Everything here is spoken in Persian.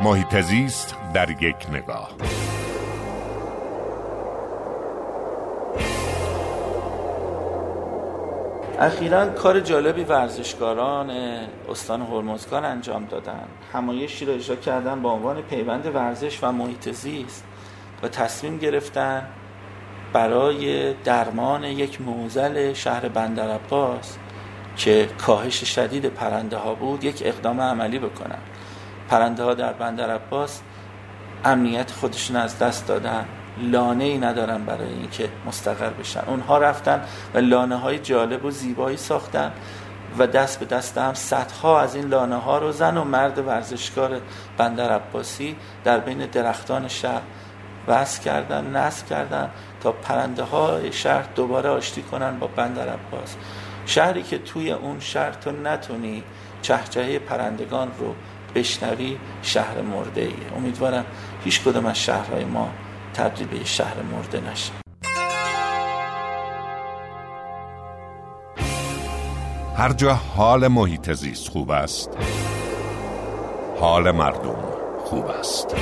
محیط زیست در یک نگاه. اخیرا کار جالبی ورزشکاران استان هرمزگان انجام دادن. همایشی را اجرا کردن با عنوان پیوند ورزش و محیط زیست و تصمیم گرفتن برای درمان یک موزل شهر بندر عباس که کاهش شدید پرنده ها بود یک اقدام عملی بکنن. پرنده ها در بندر عباس امنیت خودشون از دست دادن. لانه ای ندارن برای اینکه مستقر بشن. اونها رفتن و لانه های جالب و زیبایی ساختن و دست به دست هم صدها از این لانه ها رو زن و مرد ورزشکار بندر عباسی در بین درختان شهر وصل کردن نصب کردن تا پرنده های شهر دوباره آشتی کنن با بندر عباس. شهری که توی اون شهر تو نتونی چهچهه پرندگان رو بشنوی شهر مرده ایه. امیدوارم هیچ کدوم از شهرهای ما تبدیل به شهر مرده نشه. هر جا حال محیط زیست خوب است حال مردم خوب است.